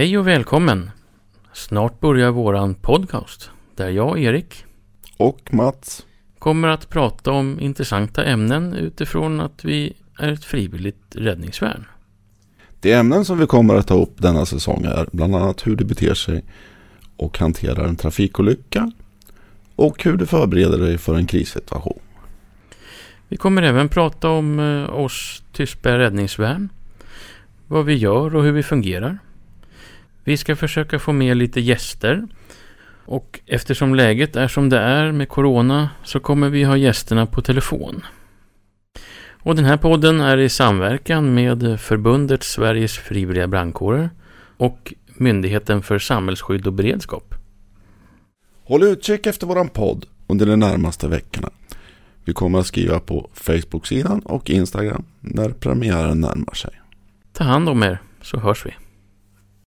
Hej och välkommen! Snart börjar våran podcast där jag, Erik, Och Mats. kommer att prata om intressanta ämnen utifrån att vi är ett frivilligt räddningsvärn. De ämnen som vi kommer att ta upp denna säsong är bland annat hur du beter sig och hanterar en trafikolycka och hur du förbereder dig för en krissituation. Vi kommer även prata om eh, oss Tystberga räddningsvärn, vad vi gör och hur vi fungerar. Vi ska försöka få med lite gäster och eftersom läget är som det är med Corona så kommer vi ha gästerna på telefon. Och den här podden är i samverkan med Förbundet Sveriges frivilliga brandkårer och Myndigheten för samhällsskydd och beredskap. Håll utkik efter våran podd under de närmaste veckorna. Vi kommer att skriva på Facebook-sidan och Instagram när premiären närmar sig. Ta hand om er så hörs vi.